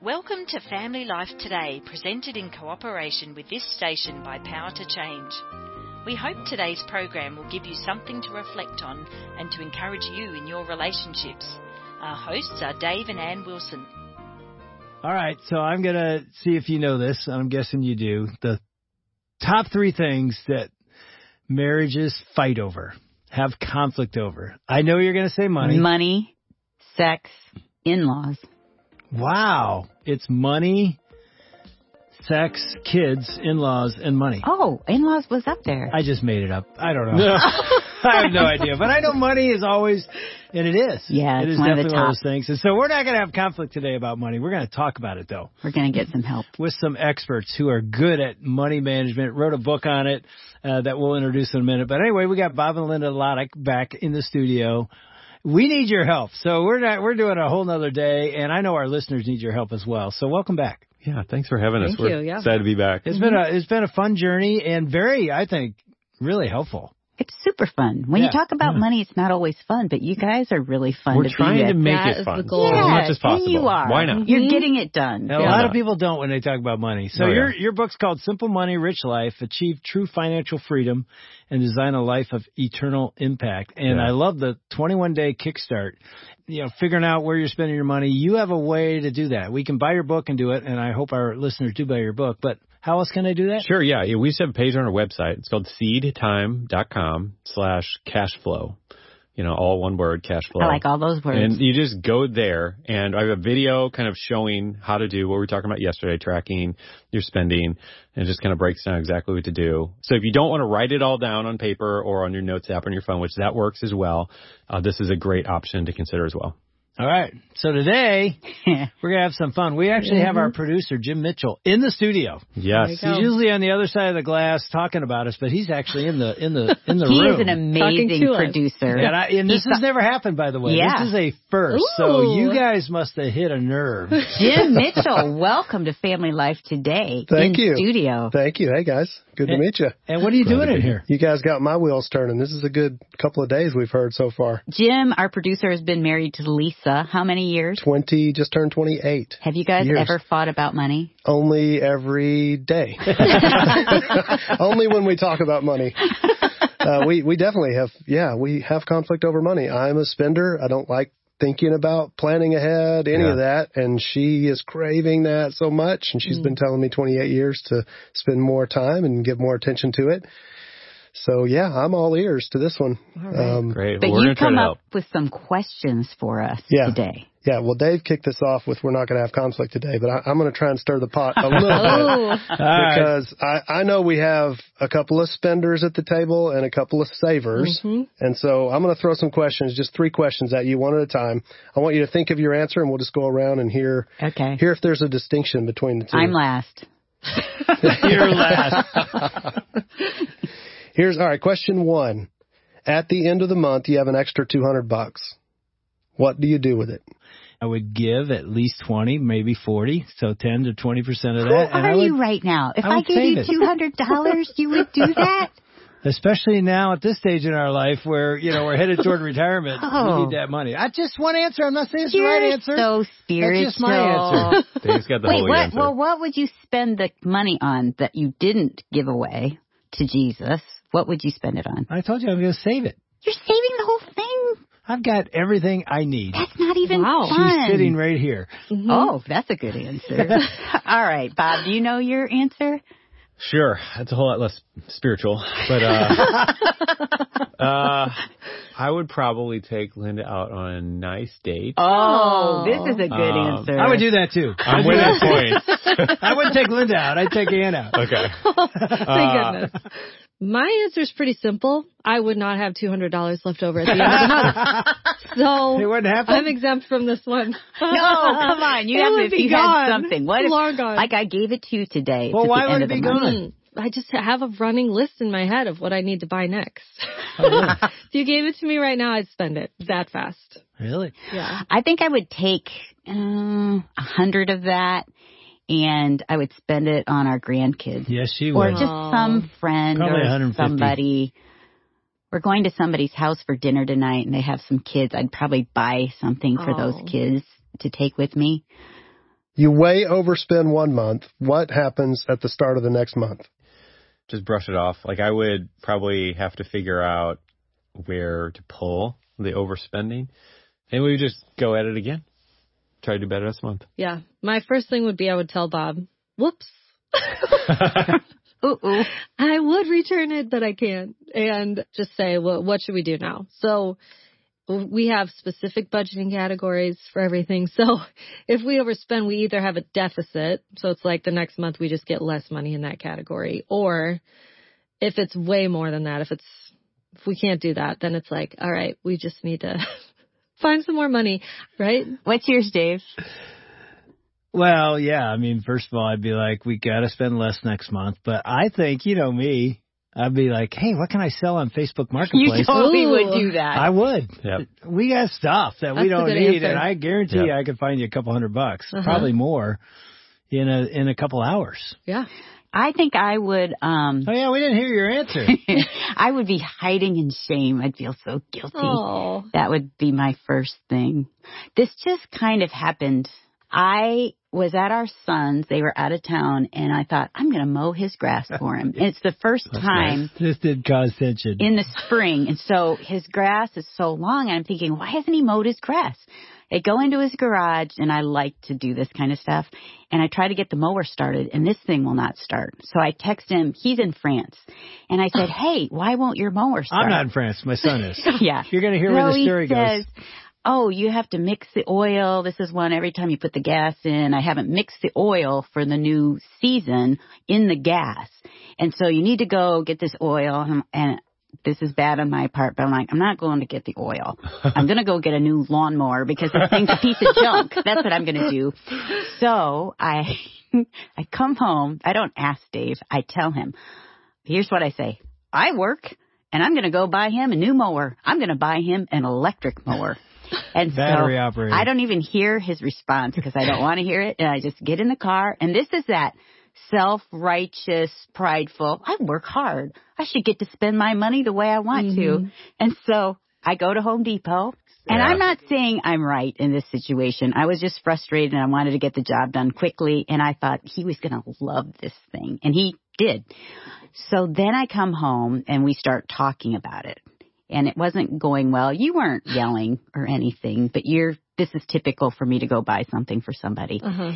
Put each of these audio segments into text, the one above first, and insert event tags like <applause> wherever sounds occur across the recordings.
Welcome to Family Life Today, presented in cooperation with this station by Power to Change. We hope today's program will give you something to reflect on and to encourage you in your relationships. Our hosts are Dave and Ann Wilson. All right, so I'm going to see if you know this. I'm guessing you do. The top three things that marriages fight over, have conflict over. I know you're going to say money. Money, sex, in-laws. Wow. It's money, sex, kids, in-laws, and money. Oh, in-laws was up there. I just made it up. I don't know. <laughs> I have no idea. But I know money is always, and it is. Yeah, it it's is one of the definitely one of those things. And so we're not going to have conflict today about money. We're going to talk about it though We're going to get some help. with some experts who are good at money management. Wrote a book on it uh, that we'll introduce in a minute. But anyway, we got Bob and Linda Lotich back in the studio. We need your help. So we're not we're doing a whole nother day, and I know our listeners need your help as well. So welcome back. Yeah, thanks for having us. Thank We're you, yeah. excited to be back. It's been a it's been a fun journey and very I think really helpful. It's super fun. When Yeah, you talk about yeah. money, it's not always fun, but you guys are really fun We're to trying be to make That it is fun the goal. as yeah, much as possible. And you are. Why not? You're Mhm. getting it done. And a lot of people don't when they talk about money. So Oh, yeah. your your book's called Simple Money, Rich Life: Achieve True Financial Freedom and Design a Life of Eternal Impact. And Yeah. I love the 21 day kickstart. You know, figuring out where you're spending your money. You have a way to do that. We can buy your book and do it, and I hope our listeners do buy your book. But how else can I do that? Sure, yeah. yeah, We just have a page on our website. It's called seedtime.com slash cash flow. You know, all one word, cash flow. I like all those words. And you just go there, and I have a video kind of showing how to do what we were talking about yesterday, tracking your spending, and it just kind of breaks down exactly what to do. So if you don't want to write it all down on paper or on your notes app on your phone, which that works as well, uh, this is a great option to consider as well. All right. So today <laughs> we're gonna have some fun. We actually have our mm-hmm. producer Jim Mitchell in the studio. Yes. He's go. usually on the other side of the glass talking about us, but he's actually in the in the in the <laughs> he room. is an amazing Talking to us. producer. And, I, and this He's has never happened, by the way. Yeah. This is a first. So you guys must have hit a nerve. Jim Mitchell, <laughs> welcome to Family Life Today Thank in you. studio. Thank you. Hey guys, good to meet you. And what are you Glad doing in here? You guys got my wheels turning. This is a good couple of days we've heard so far. Jim, our producer, has been married to Lisa. How many years? Twenty, just turned twenty-eight. Have you guys Years. ever fought about money? Only every day. <laughs> <laughs> Only when we talk about money. Uh, we we definitely have. Yeah, we have conflict over money. I'm a spender. I don't like thinking about planning ahead, any Yeah. of that. And she is craving that so much. And she's mm. been telling me 28 years to spend more time and give more attention to it. So yeah, I'm all ears to this one. Um, Great. But well, we're you going to try come up with some questions for us Yeah. today. Yeah, well, Dave kicked this off with we're not going to have conflict today, but I, I'm going to try and stir the pot a little bit <laughs> Oh, All right. because I, I know we have a couple of spenders at the table and a couple of savers. Mhm. And so I'm going to throw some questions, just three questions at you, one at a time. I want you to think of your answer and we'll just go around and hear, Okay. hear if there's a distinction between the 2 I'm last. <laughs> You're last. <laughs> Here's, all right, question one. At the end of the month, you have an extra 200 bucks. What do you do with it? I would give at least 20, maybe 40, so 10 to 20% of Who that. and I are would, you right now? If I I, gave you two hundred dollars, you would do that? <laughs> especially now at this stage in our life where, you know, we're headed toward retirement. Oh. We need that money. I just one answer. I'm not saying it's the You're right answer. so spiritual. That's just my answer. <laughs> Dave's got the Wait, holy what? answer. Well, what would you spend the money on that you didn't give away to Jesus? What would you spend it on? I told you I'm going to save it. You're saving the whole thing. I've got everything I need. That's not even Wow. fun. She's sitting right here. Oh, that's a good answer. <laughs> <laughs> All right, Bob, do you know your answer? Sure, that's a whole lot less spiritual, but uh, <laughs> uh, I would probably take Linda out on a nice date. Oh, this is a good Um, answer. I would do that too. I'm winning points. I wouldn't take Linda out. I'd take Ann out. Okay. thank Uh, goodness. My answer is pretty simple. I would not have two hundred dollars left over at the end of the month, <laughs> so It wouldn't happen. I'm exempt from this one. <laughs> No, come on. You <laughs> It have would if be you gone. something. What if, Long gone. like I gave it to you today. Well, why would it be month. gone? Mm, I just have a running list in my head of what I need to buy next. Oh, if you gave it to me right now, I'd spend it that fast. Really? Yeah. I think I would take um, a hundred of that, and I would spend it on our grandkids, Yes, she or just Aw. some friend Probably or somebody. We're going to somebody's house for dinner tonight, and they have some kids. I'd probably buy something for Oh. those kids to take with me. You way overspend one month. What happens at the start of the next month? Just brush it off. Like I would probably have to figure out where to pull the overspending, and we would just go at it again. Try to do better this month. Yeah. My first thing would be I would tell Bob, whoops. <laughs> Ooh. I would return it, but I can't. And just say, well, what should we do now? So we have specific budgeting categories for everything. So if we overspend, we either have a deficit. So it's like the next month we just get less money in that category. Or if it's way more than that, if it's, if we can't do that, then it's like, all right, we just need to find some more money, right? What's yours, Dave? Well, yeah. I mean, first of all, I'd be like, we got to spend less next month. But I think, you know me, I'd be like, hey, what can I sell on Facebook Marketplace? You Marketplace? totally Ooh. would do that. I would. Yep. We got stuff that we That's a don't need, answer. and I guarantee Yep. you, I could find you a couple hundred bucks, Uh-huh. probably more, in a in a couple hours. Yeah. I think I would. um Oh yeah, we didn't hear your answer. <laughs> I would be hiding in shame. I'd feel so guilty. Oh. That would be my first thing. This just kind of happened. I was at our son's. They were out of town and I thought, I'm going to mow his grass for him. And it's the first time this did cause tension. in the spring. And so his grass is so long. And I'm thinking, why hasn't he mowed his grass? I go into his garage and I like to do this kind of stuff. And I try to get the mower started and this thing will not start. So I text him, he's in France. And I said, <sighs> hey, why won't your mower start? I'm not in France. My son is. <laughs> yeah. You're going to hear no, where the he story says, goes. Oh, you have to mix the oil. This is one every time you put the gas in. I haven't mixed the oil for the new season in the gas. And so you need to go get this oil and, this is bad on my part, but I'm like, I'm not going to get the oil. I'm going to go get a new lawnmower because this thing's a piece of junk. That's what I'm going to do. So I, <laughs> I come home. I don't ask Dave. I tell him, here's what I say. I work and I'm going to go buy him a new mower. I'm going to buy him an electric mower. And Battery so operated. I don't even hear his response because I don't want to hear it. And I just get in the car. And this is that self-righteous, prideful. I work hard. I should get to spend my money the way I want to. Mhm. And so I go to Home Depot. And Yeah. I'm not saying I'm right in this situation. I was just frustrated and I wanted to get the job done quickly. And I thought he was going to love this thing. And he did. So then I come home and we start talking about it. And it wasn't going well. You weren't yelling or anything, but you're, this is typical for me to go buy something for somebody. Uh-huh.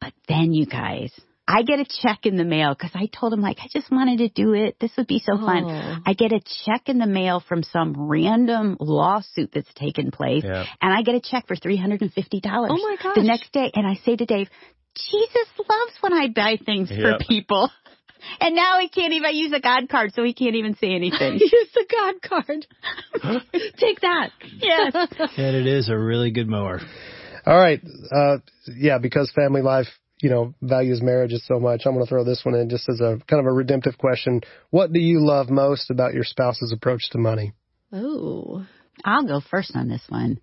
But then you guys, I get a check in the mail because I told him like, I just wanted to do it. This would be so fun. Oh. I get a check in the mail from some random lawsuit that's taken place Yeah. and I get a check for $350 Oh my gosh. the next day. And I say to Dave, Jesus loves when I buy things Yep. for people. And now he can't even I use a God card, so he can't even say anything. <laughs> Use the God card. <laughs> Take that. yes. <laughs> And it is a really good mower. All right. Uh, yeah, because family life, you know, values marriages so much, I'm going to throw this one in just as a kind of a redemptive question. What do you love most about your spouse's approach to money? Oh. I'll go first on this one.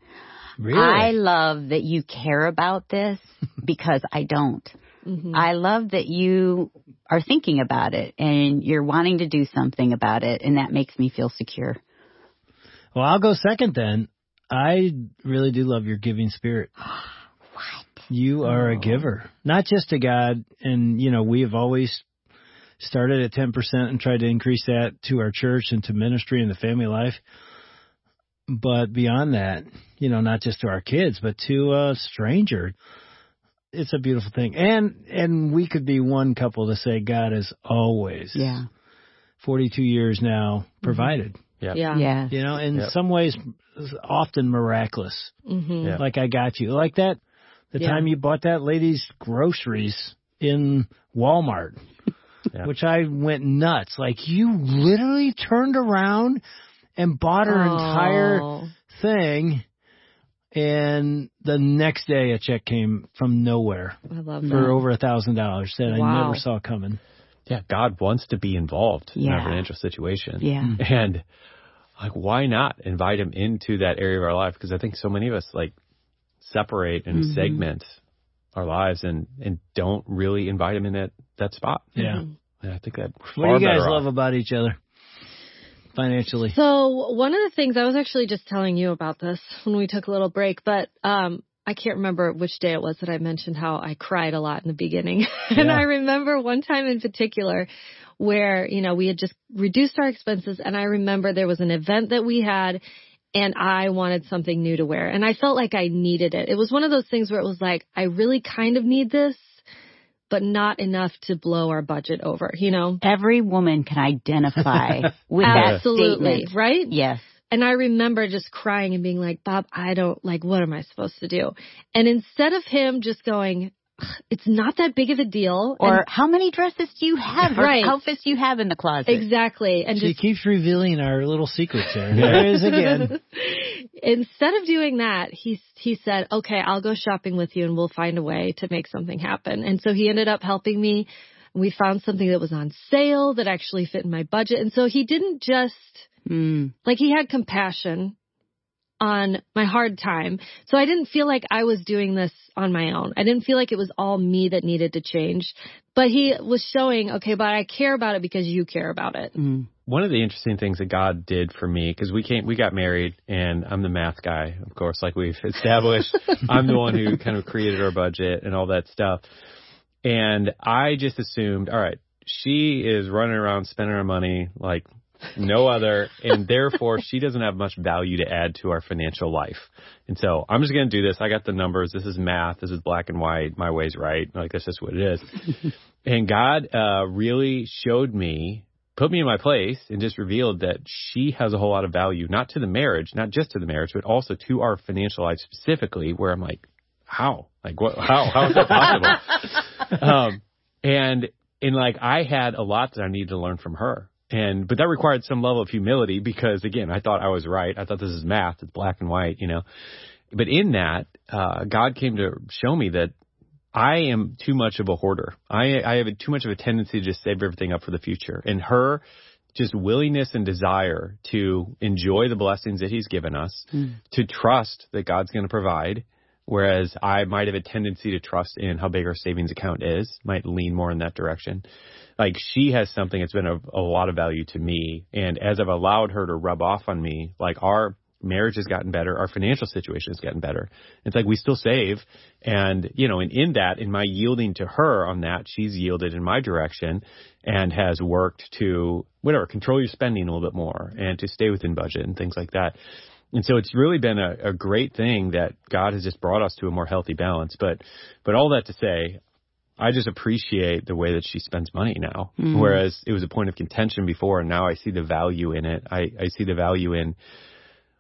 Really? I love that you care about this because I don't. Mhm. I love that you are thinking about it and you're wanting to do something about it, and that makes me feel secure. well, I'll go second then. I really do love your giving spirit. <gasps> What? You are a giver, not just to God. And, you know, we have always started at 10% and tried to increase that to our church and to ministry and the family life. But beyond that, you know, not just to our kids, but to a stranger. It's a beautiful thing. And, and we could be one couple to say God has always, Yeah. 42 years now, provided. Yeah. Yeah. Yeah. You know, in Yep. some ways, often miraculous. Mm-hmm. Yeah. Like I got you. Like that, the Yeah. time you bought that lady's groceries in Walmart, <laughs> Yeah. which I went nuts. Like you literally turned around and bought her entire Oh. thing. And the next day a check came from nowhere I love for that. over a thousand dollars that I Wow. never saw coming. Yeah. God wants to be involved in Yeah. our financial situation. Yeah. And like, why not invite him into that area of our life? Because I think so many of us like separate and Mhm. segment our lives and, and don't really invite him in that, that spot. Yeah. Mhm. And I think that What do you guys love about each other financially? So one of the things I was actually just telling you about this when we took a little break, but um I can't remember which day it was that I mentioned how I cried a lot in the beginning. <laughs> and Yeah. I remember one time in particular where, you know, we had just reduced our expenses and I remember there was an event that we had and I wanted something new to wear and I felt like I needed it. It was one of those things where it was like, I really kind of need this, but not enough to blow our budget over, you know? Every woman can identify <laughs> with that Absolutely, statement. right? Yes. And I remember just crying and being like, Bob, I don't like, what am I supposed to do? And instead of him just going, "Ugh, it's not that big of a deal. Or and- how many dresses do you have? Right. Or Right. outfits do you have in the closet? exactly. And She just keeps revealing our little secrets there. There it is again. <laughs> instead of doing that, he, he said, okay, I'll go shopping with you and we'll find a way to make something happen. And so he ended up helping me. We found something that was on sale that actually fit in my budget. And so he didn't just, Mm. like he had compassion on my hard time. So I didn't feel like I was doing this on my own. I didn't feel like it was all me that needed to change. But he was showing, okay, but I care about it because you care about it. Mm. One of the interesting things that God did for me, because we came, we got married, and I'm the math guy, of course, like we've <laughs> established. I'm the one who kind of created our budget and all that stuff. And I just assumed, all right, she is running around spending her money like no other, and therefore she doesn't have much value to add to our financial life. And so I'm just going to do this. I got the numbers. This is math. This is black and white. My way's right. Like this is what it is. <laughs> and God uh, really showed me, put me in my place, and just revealed that she has a whole lot of value, not to the marriage, not just to the marriage, but also to our financial life specifically. Where I'm like, how? Like what? How? How is that possible? <laughs> um, and and like I had a lot that I needed to learn from her. And but that required some level of humility because again, I thought I was right. I thought this is math, it's black and white, you know. But in that, uh, God came to show me that I am too much of a hoarder. I I have a, too much of a tendency to just save everything up for the future. And her just willingness and desire to enjoy the blessings that he's given us, to trust that God's going to provide, whereas I might have a tendency to trust in how big our savings account is, might lean more in that direction. Like she has something that's been of a lot of value to me. And as I've allowed her to rub off on me, like our marriage has gotten better, our financial situation has gotten better. It's like we still save. And, you know, and in that, in my yielding to her on that, she's yielded in my direction and has worked to whatever, control your spending a little bit more and to stay within budget and things like that. And so it's really been a, a great thing that God has just brought us to a more healthy balance. But, but all that to say, I just appreciate the way that she spends money now. Mm-hmm. Whereas it was a point of contention before, and now I see the value in it. I, I see the value in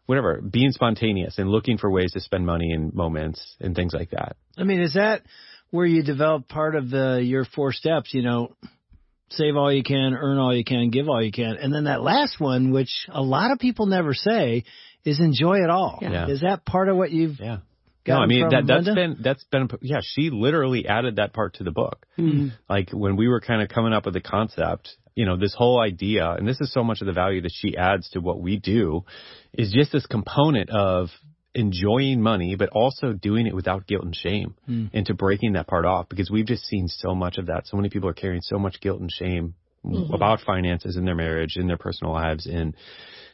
whatever, being spontaneous and looking for ways to spend money in moments and things like that. I mean, is that where you develop part of the your four steps? You know, save all you can, earn all you can, give all you can, and then that last one, which a lot of people never say, is enjoy it all. Yeah. Is that part of what you've Yeah. No, I mean that that's Linda? been that's been yeah. She literally added that part to the book. Hmm. Like when we were kind of coming up with the concept, you know, this whole idea, and this is so much of the value that she adds to what we do, is just this component of enjoying money, but also doing it without guilt and shame, hmm. and to breaking that part off because we've just seen so much of that. So many people are carrying so much guilt and shame about finances in their marriage, in their personal lives, and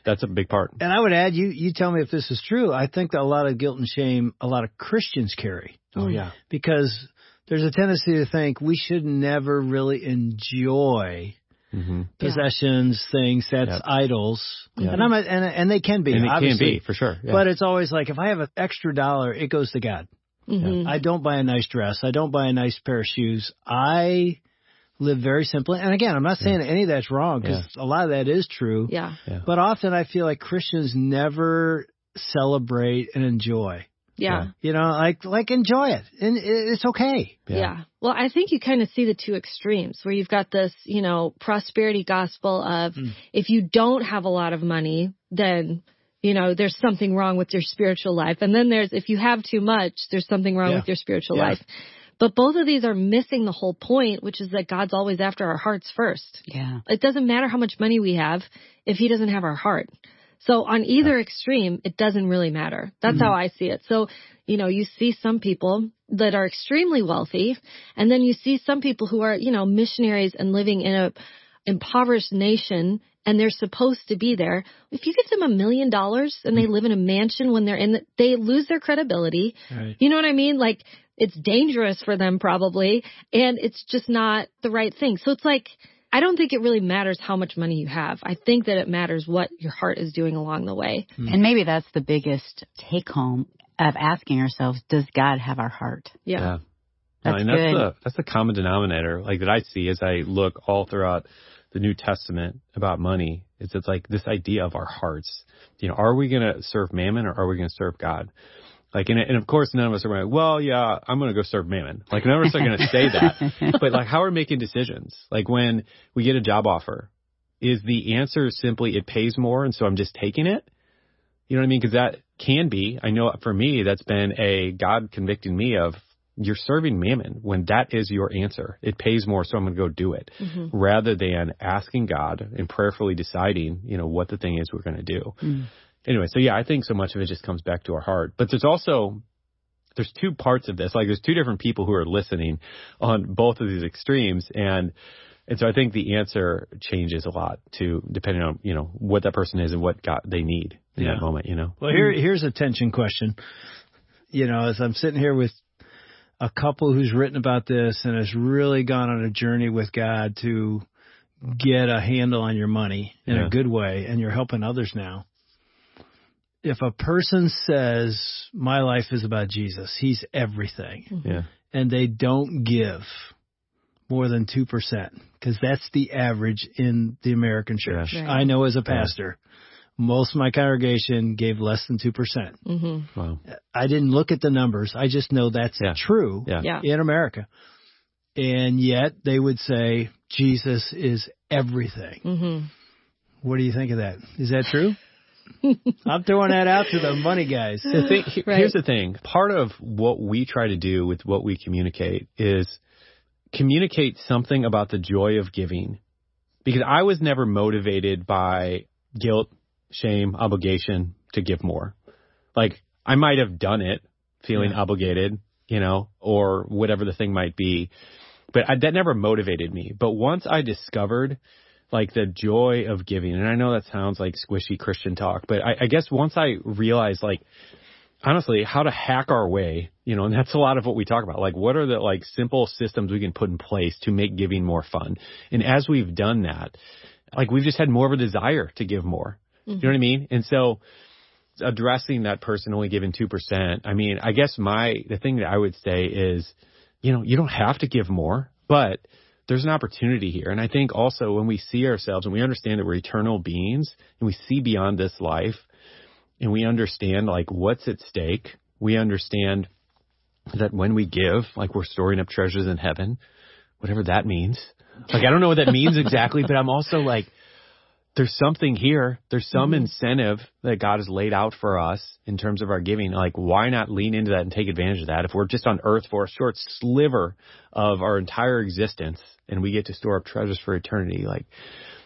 that's a big part. And I would add, you you tell me if this is true. I think that a lot of guilt and shame, a lot of Christians carry. Oh yeah. because there's a tendency to think we should never really enjoy hmm possessions, things that's Yep. idols, Yep. and I'm a, and and they can be, And it can be for sure. Yeah. But it's always like if I have an extra dollar, it goes to God. Mhm. I don't buy a nice dress. I don't buy a nice pair of shoes. I live very simply. And again, I'm not saying any of that's wrong because a lot of that is true. Yeah. But often I feel like Christians never celebrate and enjoy. Yeah. You know, like like enjoy it, and it's okay. Yeah. Well, I think you kind of see the two extremes where you've got this, you know, prosperity gospel of Mm. if you don't have a lot of money, then, you know, there's something wrong with your spiritual life. And then there's, if you have too much, there's something wrong Yeah. with your spiritual Yeah. life. But both of these are missing the whole point, which is that God's always after our hearts first. Yeah. It doesn't matter how much money we have if he doesn't have our heart. So on either extreme, it doesn't really matter. That's how mm-hmm. I see it. So, you know, you see some people that are extremely wealthy and then you see some people who are, you know, missionaries and living in a impoverished nation and they're supposed to be there. If you give them a million dollars and they mm. live in a mansion when they're in, the, they lose their credibility. Right. You know what I mean? Like it's dangerous for them probably, and it's just not the right thing. So it's like, I don't think it really matters how much money you have. I think that it matters what your heart is doing along the way. Hmm. And maybe that's the biggest take home of asking ourselves, does God have our heart? Yeah. Yeah. That's No, and that's good. the that's the common denominator like that I see as I look all throughout the New Testament about money. Is it's like this idea of our hearts. You know, are we going to serve mammon or are we going to serve God? Like, and, and of course, none of us are like, well, yeah, I'm going to go serve mammon. Like, none of us are going to say <laughs> that. but like, how are we making decisions? Like, when we get a job offer, is the answer simply it pays more, and so I'm just taking it? You know what I mean? Because that can be. I know for me, that's been a God convicting me of you're serving mammon when that is your answer. It pays more, so I'm going to go do it, mm-hmm. rather than asking God and prayerfully deciding, you know, what the thing is we're going to do. Mm. Anyway, so yeah, I think so much of it just comes back to our heart. But there's also there's two parts of this. Like there's two different people who are listening on both of these extremes, and and so I think the answer changes a lot too, depending on you know what that person is and what God they need in Yeah. that moment. You know. Well, here here's a tension question. You know, as I'm sitting here with a couple who's written about this and has really gone on a journey with God to get a handle on your money in Yeah. a good way, and you're helping others now. If a person says, My life is about Jesus, He's everything, Yeah. and they don't give more than 2%, because that's the average in the American church. Right. I know as a pastor, most of my congregation gave less than 2%. Mm-hmm. Wow. I didn't look at the numbers. I just know that's Yeah. true Yeah. Yeah. in America. And yet they would say Jesus is everything. Mm-hmm. What do you think of that? Is that true? <laughs> I'm throwing that out to the money guys. The thing, he- Right. Here's the thing. Part of what we try to do with what we communicate is communicate something about the joy of giving. Because I was never motivated by guilt, shame, obligation to give more. Like I might have done it feeling Yeah. obligated, you know, or whatever the thing might be. But I, that never motivated me. But once I discovered like the joy of giving, and I know that sounds like squishy Christian talk, but I, I guess once I realized like honestly how to hack our way, you know, and that's a lot of what we talk about. Like what are the like simple systems we can put in place to make giving more fun? And as we've done that, like we've just had more of a desire to give more. You know mm-hmm. what I mean? And so addressing that person only giving 2%, I mean, I guess my, the thing that I would say is, you know, you don't have to give more, but there's an opportunity here. And I think also when we see ourselves and we understand that we're eternal beings and we see beyond this life and we understand like what's at stake, we understand that when we give, like we're storing up treasures in heaven, whatever that means. Like I don't know what that means exactly, but I'm also like, there's something here. There's some mm-hmm. incentive that God has laid out for us in terms of our giving. Like, why not lean into that and take advantage of that? If we're just on earth for a short sliver of our entire existence and we get to store up treasures for eternity, like,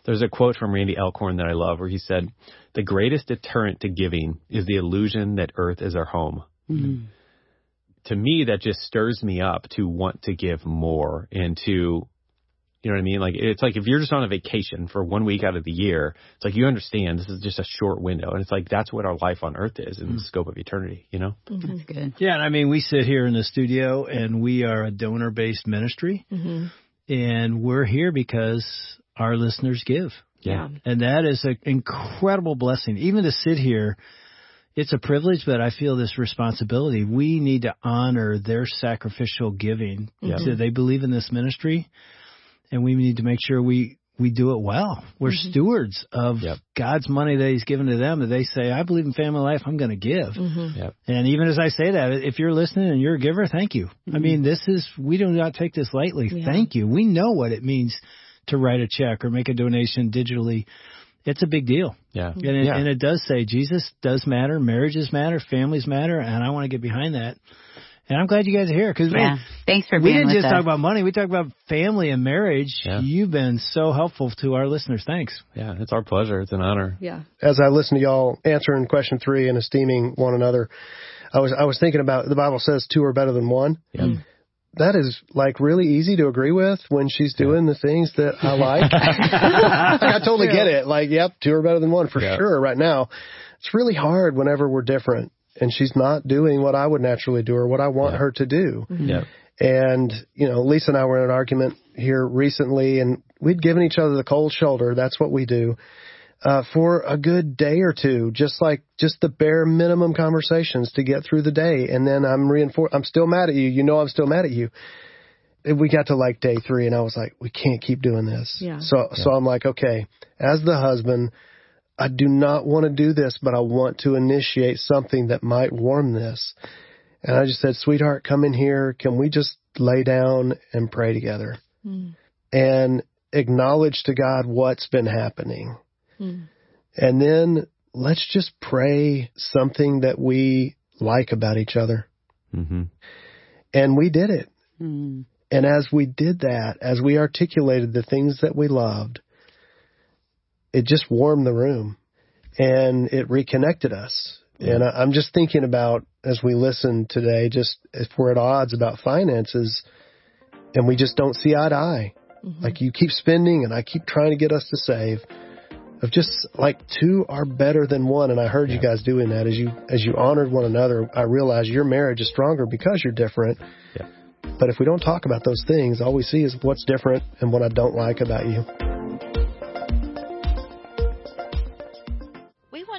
there's a quote from Randy Alcorn that I love where he said, the greatest deterrent to giving is the illusion that earth is our home. Mm-hmm. To me, that just stirs me up to want to give more and to you know what I mean? Like it's like if you're just on a vacation for one week out of the year, it's like you understand this is just a short window, and it's like that's what our life on Earth is in the hmm. scope of eternity. You know? Mm-hmm. That's good. Yeah, and I mean, we sit here in the studio and we are a donor based ministry, Mm-hmm. and we're here because our listeners give. Yeah. And that is an incredible blessing. Even to sit here, it's a privilege, but I feel this responsibility. We need to honor their sacrificial giving. Mm-hmm. Yeah. So they believe in this ministry, and we need to make sure we we do it well. We're mm-hmm. stewards of Yep. God's money that He's given to them. That they say, "I believe in family life. I'm going to give." Mm-hmm. Yep. And even as I say that, if you're listening and you're a giver, thank you. I mm-hmm. mean, this is, we do not take this lightly. Yeah. Thank you. We know what it means to write a check or make a donation digitally. It's a big deal. Yeah. Mm-hmm. And it, yeah. and it does say Jesus does matter, marriages matter, families matter, and I want to get behind that. And I'm glad you guys are here because Yeah. Thanks for being. we didn't with just us. talk about money. We talked about family and marriage. Yeah. You've been so helpful to our listeners. Thanks. yeah, it's our pleasure. It's an honor. Yeah. as I listen to y'all answering question three and esteeming one another, I was I was thinking about the Bible says two are better than one. Yeah. Mm. that is like really easy to agree with when she's doing the things that I <laughs> like. I totally get it. Like, yep, two are better than one for Yeah. sure right now. It's really hard whenever we're different and she's not doing what I would naturally do or what I want Yeah. her to do. Yeah. And, you know, Lisa and I were in an argument here recently and we'd given each other the cold shoulder. That's what we do. Uh, for a good day or two, just like just the bare minimum conversations to get through the day. And then I'm reinforced. I'm still mad at you. You know, I'm still mad at you. And we got to like day three and I was like, we can't keep doing this. Yeah. So, so I'm like, okay, as the husband, I do not want to do this, but I want to initiate something that might warm this. And I just said, sweetheart, come in here. Can we just lay down and pray together Mm. and acknowledge to God what's been happening? Mm. And then let's just pray something that we like about each other. hmm And we did it. Mm. And as we did that, as we articulated the things that we loved, it just warmed the room and it reconnected us. And I, I'm just thinking about as we listen today, just if we're at odds about finances and we just don't see eye to eye, Mhm. like you keep spending and I keep trying to get us to save. Of just like two are better than one, and I heard you guys doing that as you as you honored one another. I realized your marriage is stronger because you're different. Yeah. But if we don't talk about those things, all we see is what's different and what I don't like about you.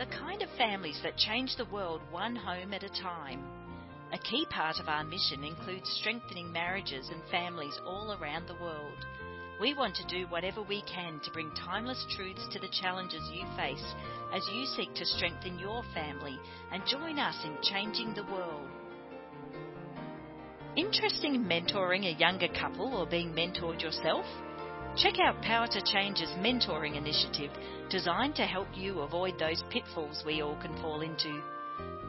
the kind of families that change the world one home at a time. A key part of our mission includes strengthening marriages and families all around the world. We want to do whatever we can to bring timeless truths to the challenges you face as you seek to strengthen your family and join us in changing the world. Interested in mentoring a younger couple or being mentored yourself? Check out Power to Change's mentoring initiative designed to help you avoid those pitfalls we all can fall into.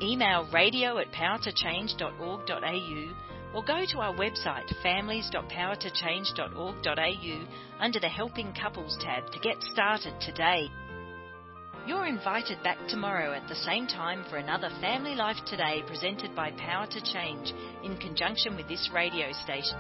Email radio at powertochange.org.au or go to our website families.powertochange.org.au under the Helping Couples tab to get started today. You're invited back tomorrow at the same time for another Family Life Today presented by Power to Change in conjunction with this radio station.